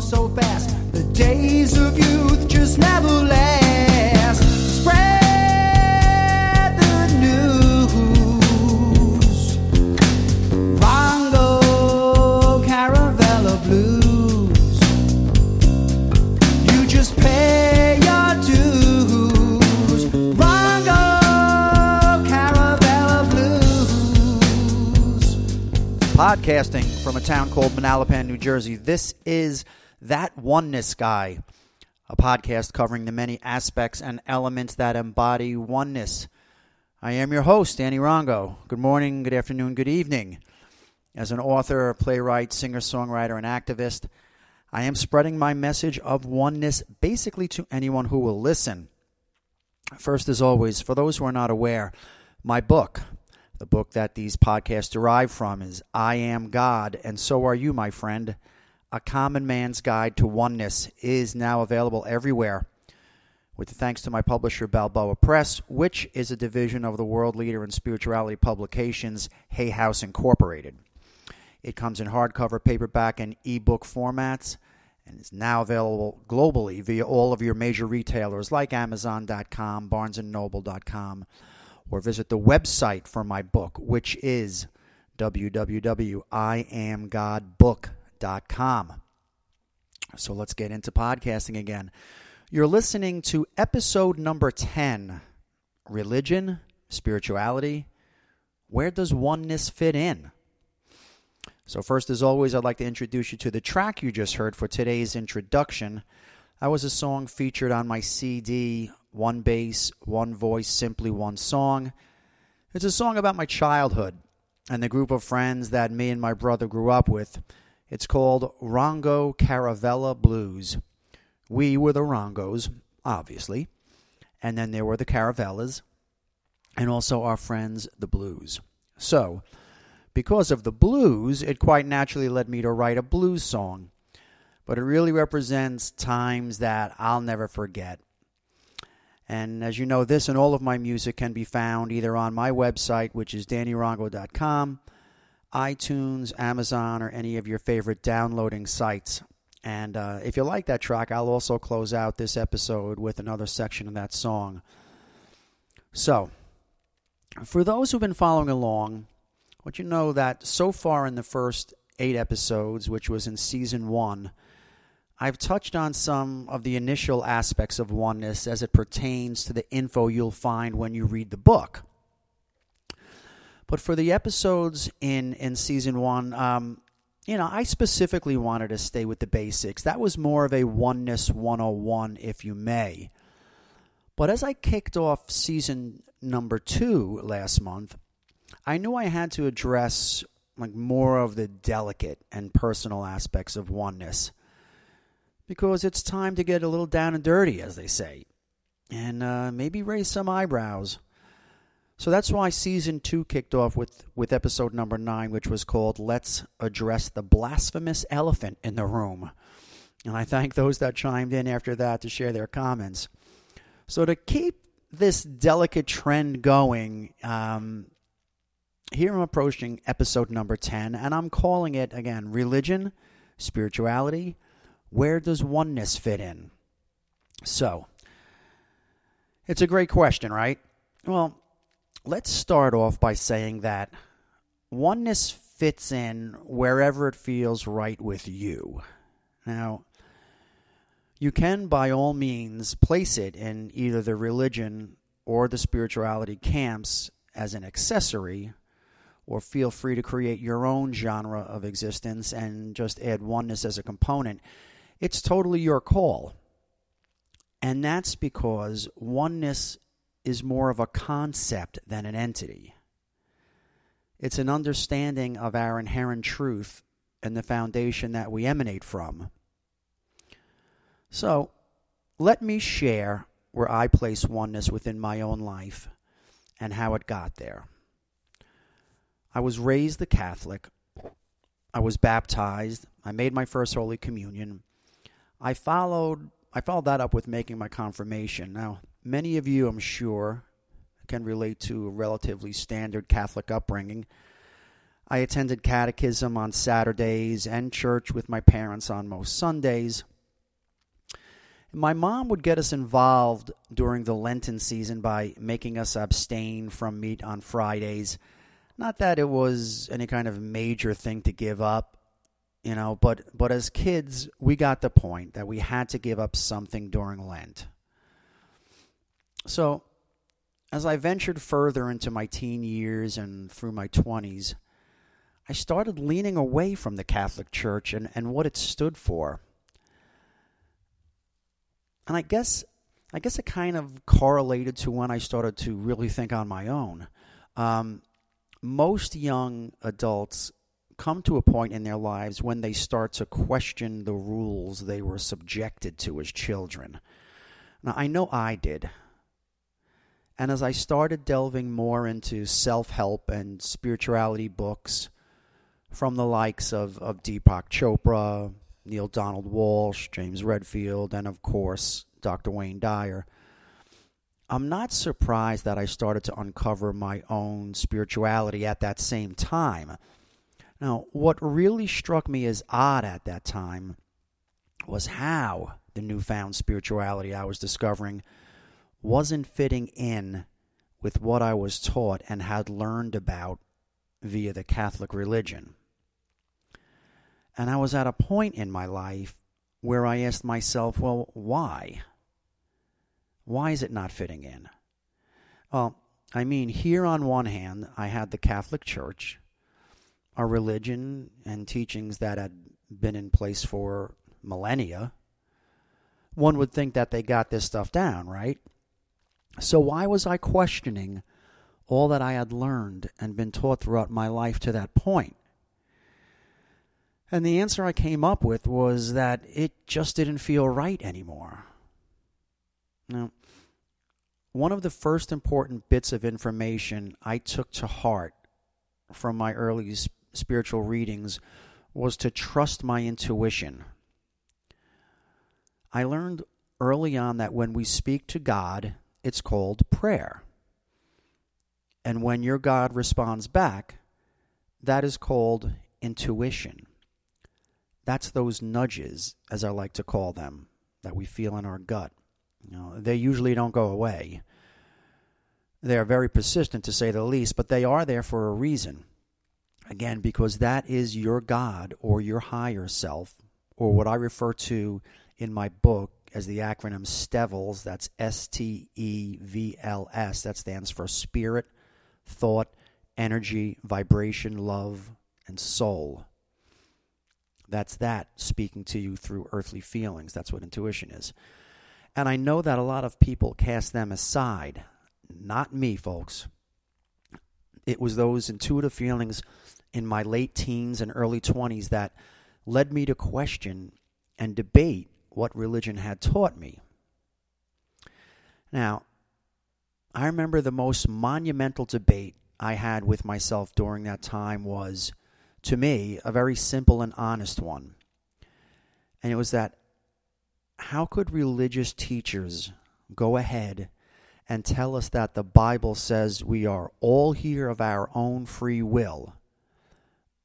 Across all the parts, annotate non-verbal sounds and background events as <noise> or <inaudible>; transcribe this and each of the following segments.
so fast. The days of youth just never last. Spread the news. Rongo Caravella Blues. You just pay your dues. Rongo Caravella Blues. Podcasting from a town called Manalapan, New Jersey. This is That Oneness Guy, a podcast covering the many aspects and elements that embody oneness. I am your host, Danny Rongo. Good morning, good afternoon, good evening. As an author, playwright, singer songwriter, and activist, I am spreading my message of oneness basically to anyone who will listen. First, as always, for those who are not aware, my book, the book that these podcasts derive from, is I Am God, and So Are You, my friend. A Common Man's Guide to Oneness is now available everywhere. With thanks to my publisher, Balboa Press, which is a division of the world leader in spirituality publications, Hay House Incorporated. It comes in hardcover, paperback, and ebook formats and is now available globally via all of your major retailers like Amazon.com, BarnesandNoble.com, or visit the website for my book, which is www.iamgodbook.com. So let's get into podcasting again. You're listening to episode number 10 Religion, Spirituality. Where does oneness fit in? So, first, as always, I'd like to introduce you to the track you just heard for today's introduction. That was a song featured on my CD, One Bass, One Voice, Simply One Song. It's a song about my childhood and the group of friends that me and my brother grew up with. It's called Rongo Caravella Blues. We were the Rongos, obviously, and then there were the Caravellas, and also our friends, the Blues. So, because of the blues, it quite naturally led me to write a blues song. But it really represents times that I'll never forget. And as you know, this and all of my music can be found either on my website, which is dannyrongo.com, iTunes, Amazon, or any of your favorite downloading sites. And uh, if you like that track, I'll also close out this episode with another section of that song. So, for those who've been following along, want you know that so far in the first eight episodes, which was in season one, I've touched on some of the initial aspects of oneness as it pertains to the info you'll find when you read the book. But for the episodes in, in season one, um, you know, I specifically wanted to stay with the basics. That was more of a oneness 101, if you may. But as I kicked off season number two last month, I knew I had to address like more of the delicate and personal aspects of oneness because it's time to get a little down and dirty, as they say, and uh, maybe raise some eyebrows. So that's why season two kicked off with, with episode number nine, which was called Let's Address the Blasphemous Elephant in the Room. And I thank those that chimed in after that to share their comments. So, to keep this delicate trend going, um, here I'm approaching episode number 10, and I'm calling it again Religion, Spirituality. Where does oneness fit in? So, it's a great question, right? Well, let's start off by saying that oneness fits in wherever it feels right with you. Now, you can, by all means, place it in either the religion or the spirituality camps as an accessory, or feel free to create your own genre of existence and just add oneness as a component. It's totally your call. And that's because oneness is more of a concept than an entity. It's an understanding of our inherent truth and the foundation that we emanate from. So, let me share where I place oneness within my own life and how it got there. I was raised a Catholic. I was baptized. I made my first Holy Communion. I followed I followed that up with making my confirmation. Now, many of you, I'm sure, can relate to a relatively standard Catholic upbringing. I attended catechism on Saturdays and church with my parents on most Sundays. My mom would get us involved during the Lenten season by making us abstain from meat on Fridays. Not that it was any kind of major thing to give up, you know, but but as kids, we got the point that we had to give up something during Lent. So, as I ventured further into my teen years and through my 20s, I started leaning away from the Catholic Church and, and what it stood for. And I guess I guess it kind of correlated to when I started to really think on my own. Um, most young adults come to a point in their lives when they start to question the rules they were subjected to as children. Now, I know I did. And as I started delving more into self help and spirituality books from the likes of, of Deepak Chopra, Neale Donald Walsch, James Redfield, and of course, Dr. Wayne Dyer, I'm not surprised that I started to uncover my own spirituality at that same time. Now, what really struck me as odd at that time was how the newfound spirituality I was discovering wasn't fitting in with what I was taught and had learned about via the Catholic religion. And I was at a point in my life where I asked myself, well, why? Why is it not fitting in? Well, I mean, here on one hand, I had the Catholic Church, a religion and teachings that had been in place for millennia. One would think that they got this stuff down, right? So, why was I questioning all that I had learned and been taught throughout my life to that point? And the answer I came up with was that it just didn't feel right anymore. Now, one of the first important bits of information I took to heart from my early spiritual readings was to trust my intuition. I learned early on that when we speak to God, it's called prayer. And when your God responds back, that is called intuition. That's those nudges, as I like to call them, that we feel in our gut. You know, they usually don't go away. They are very persistent, to say the least, but they are there for a reason. Again, because that is your God or your higher self, or what I refer to in my book as the acronym STEVLS. That's S T E V L S. That stands for Spirit, Thought, Energy, Vibration, Love, and Soul. That's that speaking to you through earthly feelings. That's what intuition is. And I know that a lot of people cast them aside. Not me, folks. It was those intuitive feelings in my late teens and early 20s that led me to question and debate what religion had taught me. Now, I remember the most monumental debate I had with myself during that time was to me, a very simple and honest one. And it was that how could religious teachers go ahead and tell us that the Bible says we are all here of our own free will,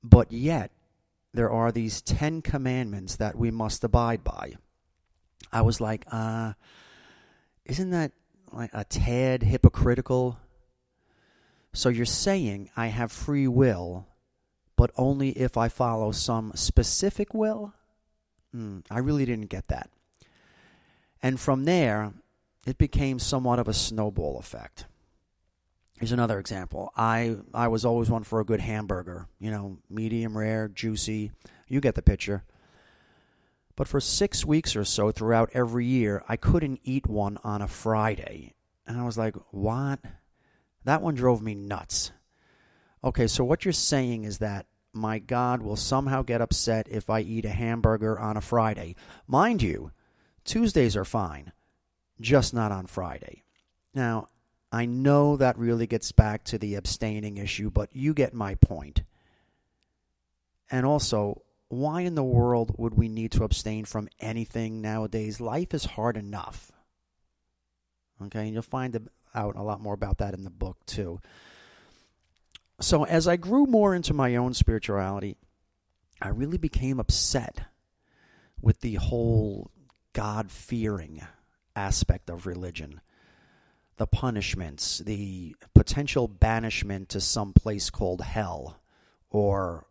but yet there are these Ten Commandments that we must abide by? I was like, uh, isn't that like a tad hypocritical? So you're saying I have free will, but only if I follow some specific will? Mm, I really didn't get that. And from there, it became somewhat of a snowball effect. Here's another example. I, I was always one for a good hamburger, you know, medium rare, juicy. You get the picture. But for six weeks or so throughout every year, I couldn't eat one on a Friday. And I was like, what? That one drove me nuts. Okay, so what you're saying is that my God will somehow get upset if I eat a hamburger on a Friday. Mind you, Tuesdays are fine, just not on Friday. Now, I know that really gets back to the abstaining issue, but you get my point. And also, why in the world would we need to abstain from anything nowadays? Life is hard enough. Okay, and you'll find out a lot more about that in the book, too. So, as I grew more into my own spirituality, I really became upset with the whole God fearing aspect of religion. The punishments, the potential banishment to some place called hell, or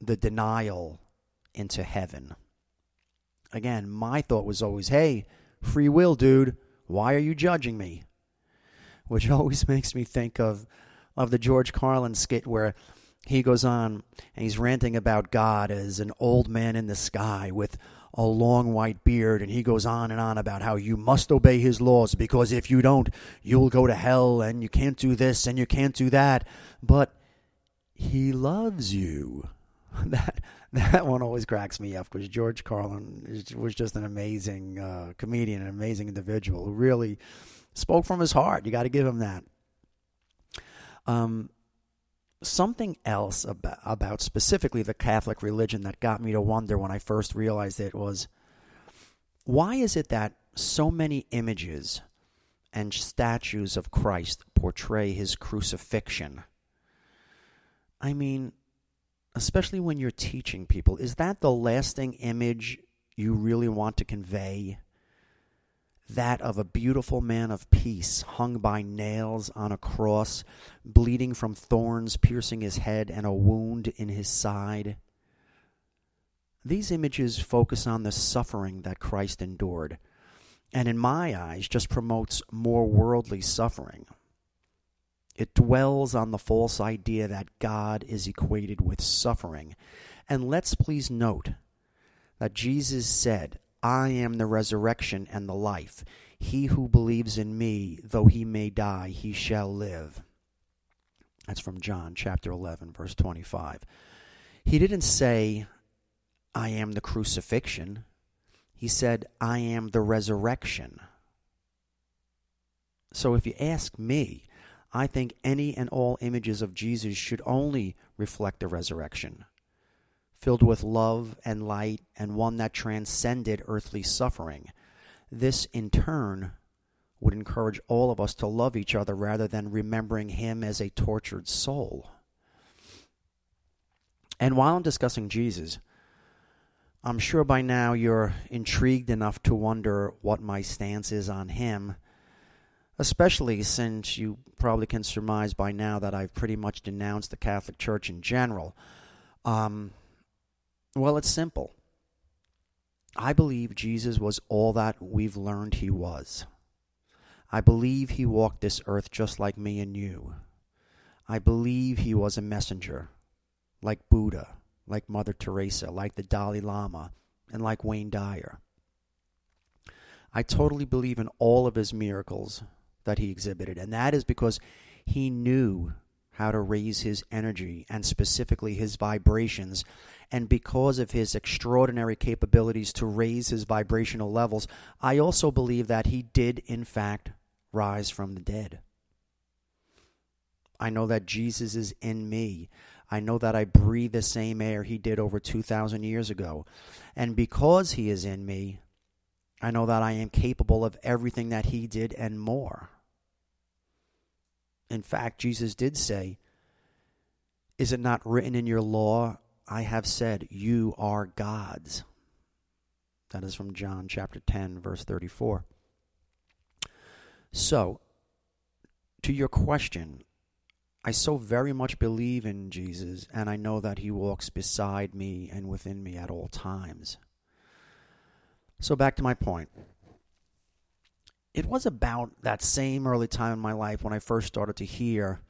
the denial into heaven. Again, my thought was always, hey, free will, dude. Why are you judging me? Which <laughs> always makes me think of of the George Carlin skit where he goes on and he's ranting about God as an old man in the sky with a long white beard, and he goes on and on about how you must obey his laws because if you don't, you'll go to hell and you can't do this and you can't do that. But he loves you. <laughs> That <laughs> that one always cracks me up because George Carlin was just an amazing uh, comedian, an amazing individual who really spoke from his heart. You got to give him that. Um, something else about, about specifically the Catholic religion that got me to wonder when I first realized it was why is it that so many images and statues of Christ portray his crucifixion? I mean, especially when you're teaching people, is that the lasting image you really want to convey? That of a beautiful man of peace hung by nails on a cross, bleeding from thorns piercing his head and a wound in his side. These images focus on the suffering that Christ endured, and in my eyes, just promotes more worldly suffering. It dwells on the false idea that God is equated with suffering. And let's please note that Jesus said, I am the resurrection and the life. He who believes in me, though he may die, he shall live. That's from John chapter 11, verse 25. He didn't say, I am the crucifixion. He said, I am the resurrection. So if you ask me, I think any and all images of Jesus should only reflect the resurrection, filled with love and light and one that transcended earthly suffering. This, in turn, would encourage all of us to love each other rather than remembering him as a tortured soul. And while I'm discussing Jesus, I'm sure by now you're intrigued enough to wonder what my stance is on him especially since you probably can surmise by now that I've pretty much denounced the Catholic Church in general. Um, well, it's simple. I believe Jesus was all that we've learned he was. I believe he walked this earth just like me and you. I believe he was a messenger, like Buddha, like Mother Teresa, like the Dalai Lama, and like Wayne Dyer. I totally believe in all of his miracles that he exhibited. And that is because he knew how to raise his energy and specifically his vibrations. And because of his extraordinary capabilities to raise his vibrational levels, I also believe that he did, in fact, rise from the dead. I know that Jesus is in me. I know that I breathe the same air he did over 2,000 years ago. And because he is in me, I know that I am capable of everything that he did and more. In fact, Jesus did say, Is it not written in your law, I have said, you are gods? That is from John chapter 10, verse 34. So, to your question, I so very much believe in Jesus, and I know that He walks beside me and within me at all times. So, back to my point it was about that same early time in my life when I first started to hear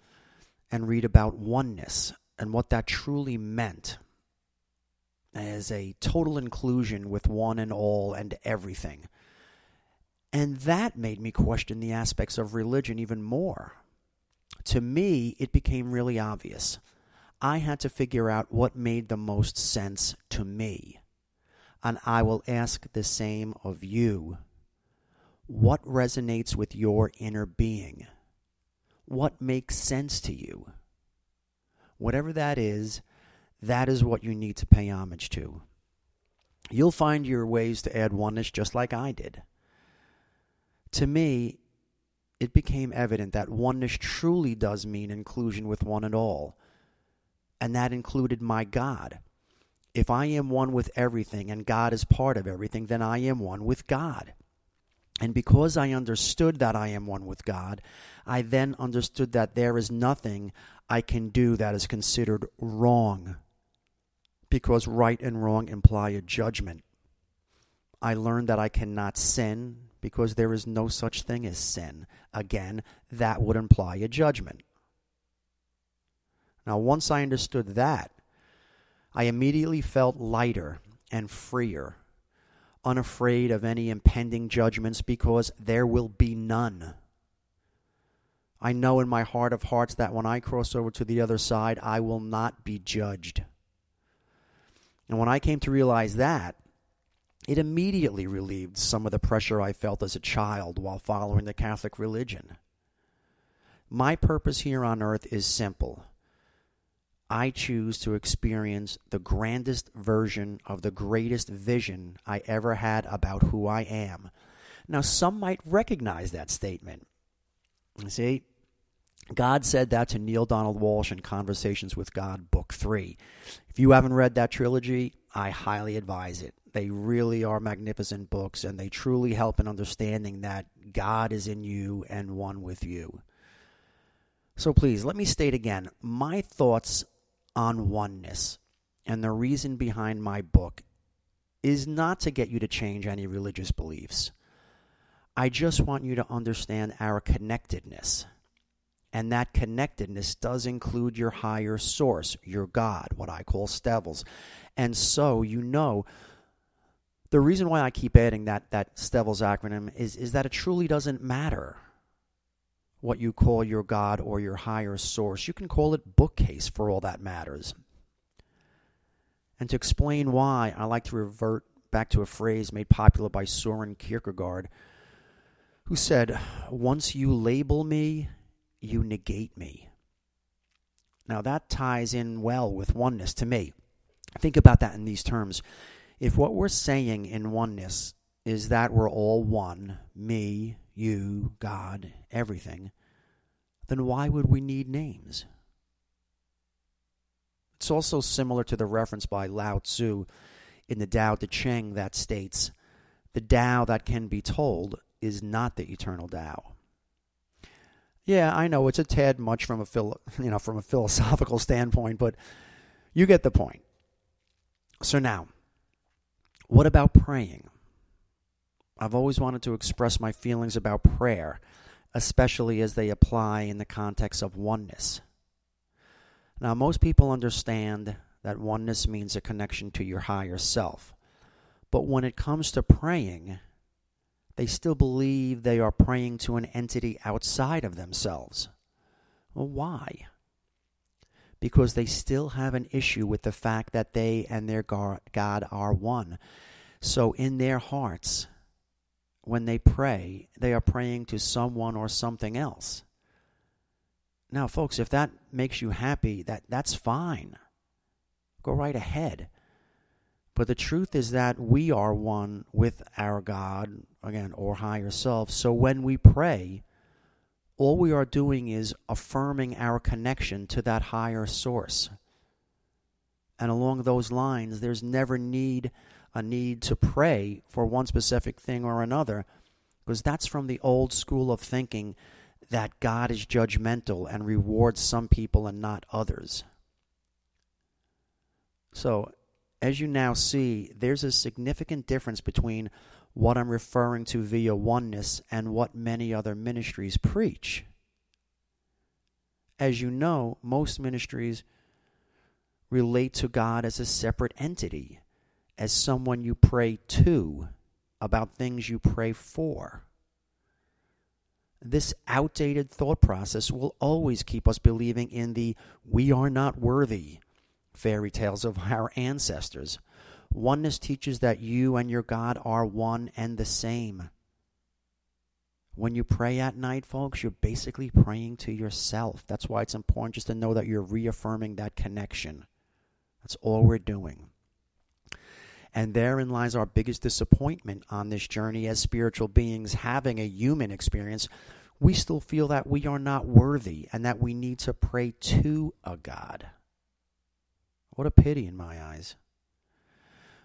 and read about oneness and what that truly meant as a total inclusion with one and all and everything. And that made me question the aspects of religion even more. To me, it became really obvious. I had to figure out what made the most sense to me. And I will ask the same of you what resonates with your inner being? What makes sense to you? Whatever that is, that is what you need to pay homage to. You'll find your ways to add oneness just like I did. To me, it became evident that oneness truly does mean inclusion with one and all, and that included my God. If I am one with everything and God is part of everything, then I am one with God. And because I understood that I am one with God, I then understood that there is nothing I can do that is considered wrong, because right and wrong imply a judgment. I learned that I cannot sin because there is no such thing as sin. Again, that would imply a judgment. Now, once I understood that, I immediately felt lighter and freer, unafraid of any impending judgments because there will be none. I know in my heart of hearts that when I cross over to the other side, I will not be judged. And when I came to realize that, it immediately relieved some of the pressure I felt as a child while following the Catholic religion. My purpose here on earth is simple. I choose to experience the grandest version of the greatest vision I ever had about who I am. Now, some might recognize that statement. You see, God said that to Neale Donald Walsch in Conversations with God, Book 3. If you haven't read that trilogy, I highly advise it. They really are magnificent books, and they truly help in understanding that God is in you and one with you. So please, let me state again my thoughts on oneness and the reason behind my book is not to get you to change any religious beliefs. I just want you to understand our connectedness. And that connectedness does include your higher source, your God, what I call Stevels. And so you know the reason why I keep adding that that Stevels acronym is is that it truly doesn't matter what you call your God or your higher source. You can call it bookcase for all that matters. And to explain why, I like to revert back to a phrase made popular by Soren Kierkegaard, who said, Once you label me, you negate me. Now that ties in well with oneness to me. Think about that in these terms. If what we're saying in oneness is that we're all one, me, you, God, everything, then why would we need names? It's also similar to the reference by Lao Tzu in the Tao Te Ching that states, the Tao that can be told is not the eternal Tao. Yeah, I know it's a tad much from a philo- you know from a philosophical <laughs> standpoint, but you get the point. So now, what about praying? I've always wanted to express my feelings about prayer, especially as they apply in the context of oneness. Now, most people understand that oneness means a connection to your higher self. But when it comes to praying, they still believe they are praying to an entity outside of themselves. Well, why? because they still have an issue with the fact that they and their God are one. So, in their hearts, when they pray, they are praying to someone or something else. Now, folks, if that makes you happy, that, that's fine. Go right ahead. But the truth is that we are one with our God, again, or higher self. So when we pray, all we are doing is affirming our connection to that higher source. And along those lines, there's never need a need to pray for one specific thing or another, because that's from the old school of thinking that God is judgmental and rewards some people and not others. So, as you now see, there's a significant difference between what I'm referring to via oneness and what many other ministries preach. As you know, most ministries relate to God as a separate entity, as someone you pray to about things you pray for. This outdated thought process will always keep us believing in the we are not worthy fairy tales of our ancestors Oneness teaches that you and your God are one and the same. When you pray at night, folks, you're basically praying to yourself. That's why it's important just to know that you're reaffirming that connection. That's all we're doing. And therein lies our biggest disappointment on this journey as spiritual beings having a human experience. We still feel that we are not worthy and that we need to pray to a God. What a pity in my eyes.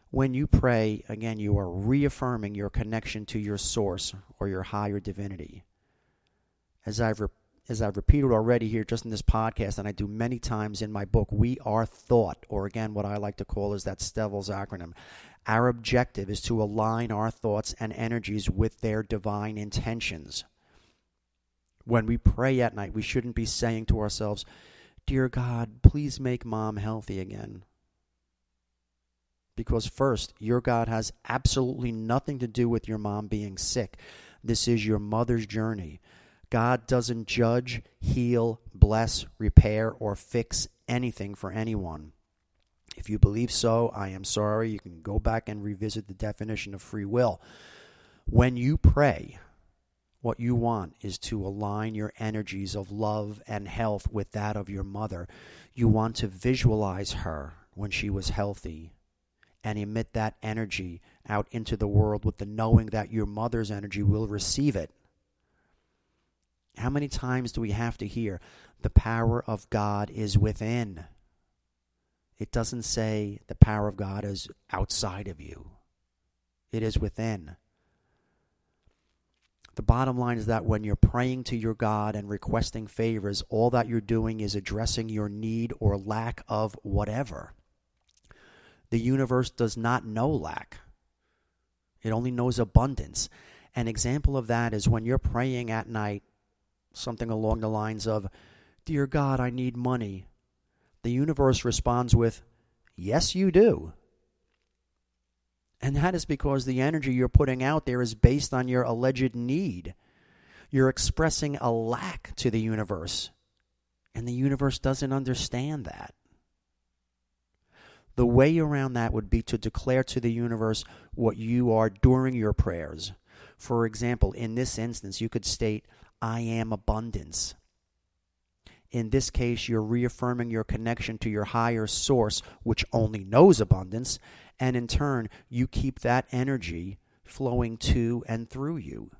When you pray, again, you are reaffirming your connection to your source or your higher divinity. As I've, re- as I've repeated already here just in this podcast, and I do many times in my book, we are thought, or again, what I like to call is that Stevel's acronym. Our objective is to align our thoughts and energies with their divine intentions. When we pray at night, we shouldn't be saying to ourselves, Dear God, please make mom healthy again. Because, first, your God has absolutely nothing to do with your mom being sick. This is your mother's journey. God doesn't judge, heal, bless, repair, or fix anything for anyone. If you believe so, I am sorry. You can go back and revisit the definition of free will. When you pray, what you want is to align your energies of love and health with that of your mother. You want to visualize her when she was healthy and emit that energy out into the world with the knowing that your mother's energy will receive it. How many times do we have to hear the power of God is within? It doesn't say the power of God is outside of you, it is within. The bottom line is that when you're praying to your God and requesting favors, all that you're doing is addressing your need or lack of whatever. The universe does not know lack, it only knows abundance. An example of that is when you're praying at night, something along the lines of, Dear God, I need money. The universe responds with, Yes, you do. And that is because the energy you're putting out there is based on your alleged need. You're expressing a lack to the universe, and the universe doesn't understand that. The way around that would be to declare to the universe what you are during your prayers. For example, in this instance, you could state, I am abundance. In this case, you're reaffirming your connection to your higher source, which only knows abundance, and in turn, you keep that energy flowing to and through you.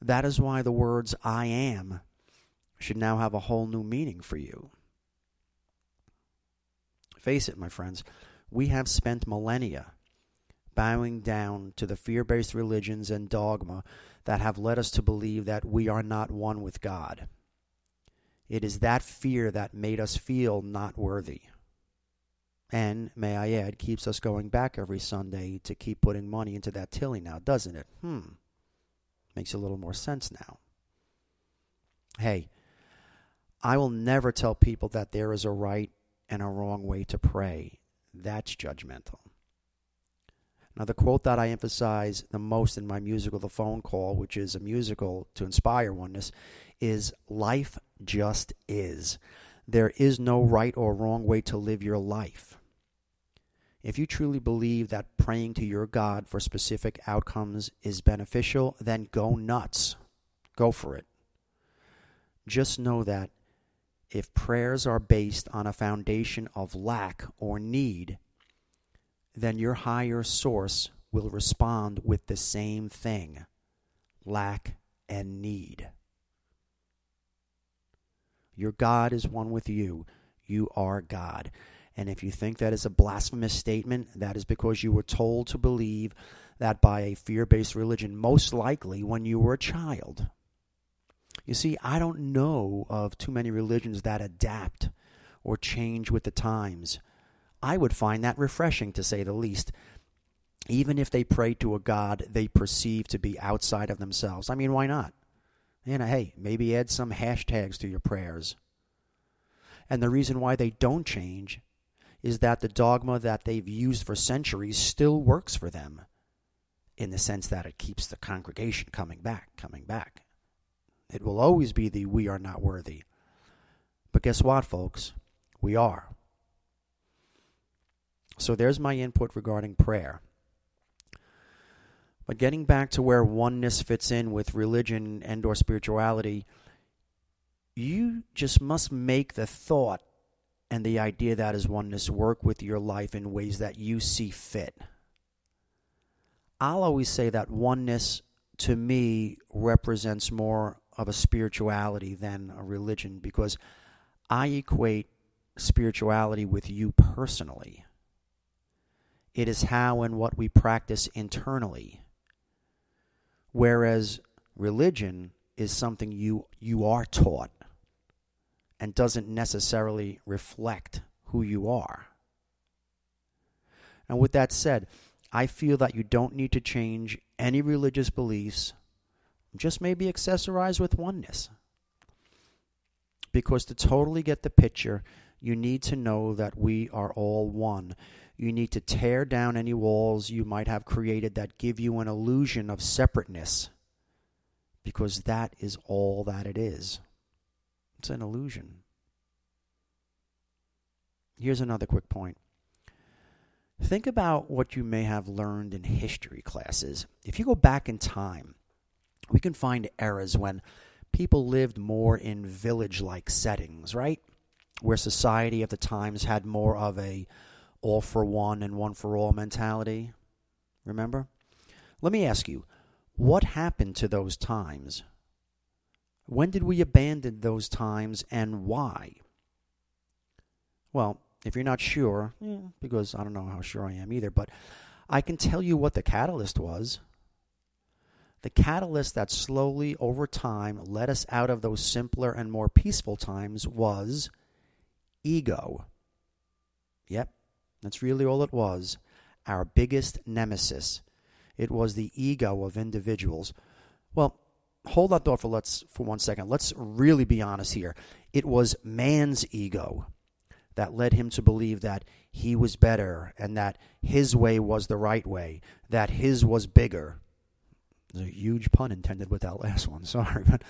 That is why the words I am should now have a whole new meaning for you. Face it, my friends, we have spent millennia bowing down to the fear based religions and dogma that have led us to believe that we are not one with God. It is that fear that made us feel not worthy. And, may I add, keeps us going back every Sunday to keep putting money into that tilly now, doesn't it? Hmm. Makes a little more sense now. Hey, I will never tell people that there is a right and a wrong way to pray. That's judgmental. Now, the quote that I emphasize the most in my musical, The Phone Call, which is a musical to inspire oneness, is Life just is. There is no right or wrong way to live your life. If you truly believe that praying to your God for specific outcomes is beneficial, then go nuts. Go for it. Just know that if prayers are based on a foundation of lack or need, then your higher source will respond with the same thing lack and need. Your God is one with you. You are God. And if you think that is a blasphemous statement, that is because you were told to believe that by a fear based religion, most likely when you were a child. You see, I don't know of too many religions that adapt or change with the times. I would find that refreshing, to say the least, even if they pray to a God they perceive to be outside of themselves. I mean, why not? And hey, maybe add some hashtags to your prayers. And the reason why they don't change is that the dogma that they've used for centuries still works for them in the sense that it keeps the congregation coming back, coming back. It will always be the we are not worthy. But guess what, folks? We are. So there's my input regarding prayer. But getting back to where oneness fits in with religion and or spirituality, you just must make the thought and the idea that is oneness work with your life in ways that you see fit. I'll always say that oneness to me represents more of a spirituality than a religion because I equate spirituality with you personally. It is how and what we practice internally. Whereas religion is something you you are taught and doesn't necessarily reflect who you are. And with that said, I feel that you don't need to change any religious beliefs, just maybe accessorize with oneness. Because to totally get the picture, you need to know that we are all one. You need to tear down any walls you might have created that give you an illusion of separateness, because that is all that it is. It's an illusion. Here's another quick point. Think about what you may have learned in history classes. If you go back in time, we can find eras when people lived more in village like settings, right? Where society at the times had more of a all for one and one for all mentality. Remember? Let me ask you, what happened to those times? When did we abandon those times and why? Well, if you're not sure, yeah, because I don't know how sure I am either, but I can tell you what the catalyst was. The catalyst that slowly over time led us out of those simpler and more peaceful times was ego. Yep, that's really all it was. Our biggest nemesis. It was the ego of individuals. Well, hold that thought for let's for one second. Let's really be honest here. It was man's ego that led him to believe that he was better and that his way was the right way, that his was bigger. There's a huge pun intended with that last one, <laughs> sorry. But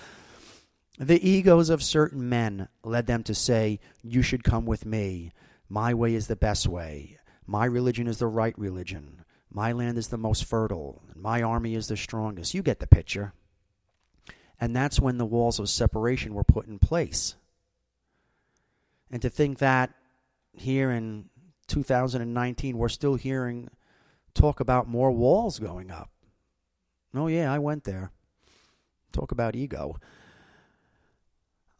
the egos of certain men led them to say, You should come with me. My way is the best way. My religion is the right religion. My land is the most fertile. And My army is the strongest. You get the picture. And that's when the walls of separation were put in place. And to think that here in 2019 we're still hearing talk about more walls going up. Oh, yeah, I went there. Talk about ego.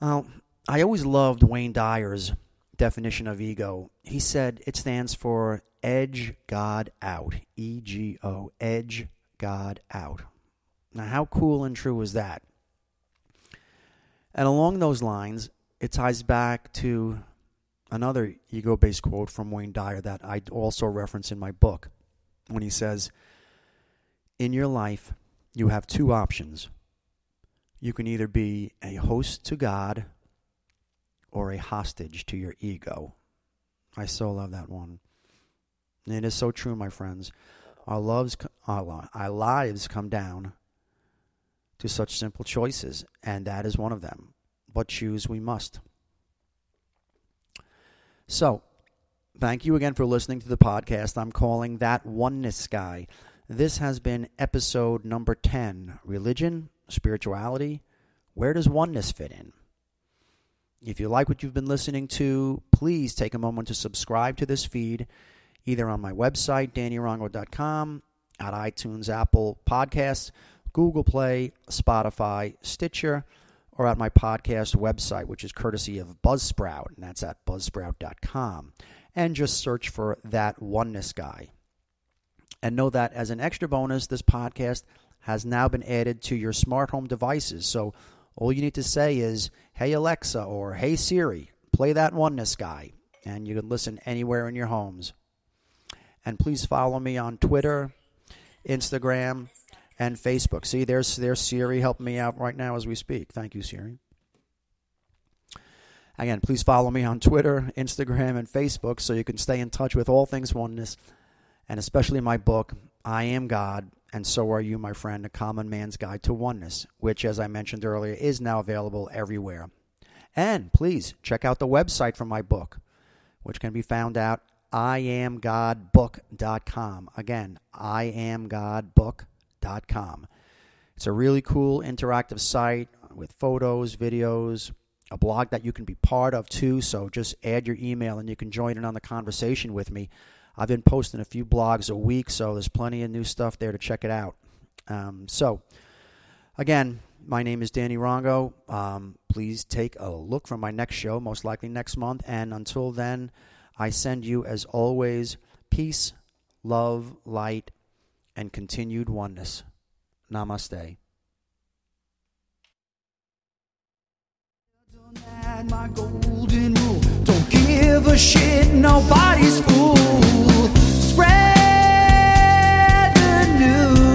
Well, I always loved Wayne Dyer's definition of ego. He said it stands for edge God out. E G O, edge God out. Now, how cool and true is that? And along those lines, it ties back to another ego based quote from Wayne Dyer that I also reference in my book when he says, In your life, you have two options. You can either be a host to God or a hostage to your ego. I so love that one. And it is so true, my friends. Our, loves, our, our lives come down to such simple choices, and that is one of them. But choose we must. So, thank you again for listening to the podcast. I'm calling That Oneness Guy. This has been episode number 10 Religion, Spirituality. Where does oneness fit in? If you like what you've been listening to, please take a moment to subscribe to this feed either on my website, DannyRongo.com, at iTunes, Apple Podcasts, Google Play, Spotify, Stitcher, or at my podcast website, which is courtesy of Buzzsprout, and that's at buzzsprout.com. And just search for that oneness guy. And know that as an extra bonus, this podcast has now been added to your smart home devices. So all you need to say is, Hey Alexa or Hey Siri, play that oneness guy. And you can listen anywhere in your homes. And please follow me on Twitter, Instagram, and Facebook. See, there's there's Siri helping me out right now as we speak. Thank you, Siri. Again, please follow me on Twitter, Instagram, and Facebook so you can stay in touch with all things oneness, and especially my book, I Am God, and So Are You, my friend, A Common Man's Guide to Oneness, which, as I mentioned earlier, is now available everywhere. And please check out the website for my book, which can be found at iamgodbook.com. Again, iamgodbook.com com. It's a really cool interactive site with photos, videos, a blog that you can be part of too. So just add your email and you can join in on the conversation with me. I've been posting a few blogs a week, so there's plenty of new stuff there to check it out. Um, so, again, my name is Danny Rongo. Um, please take a look for my next show, most likely next month. And until then, I send you, as always, peace, love, light, and continued oneness. Namaste. My golden give a shit, nobody's fool. Spread the news.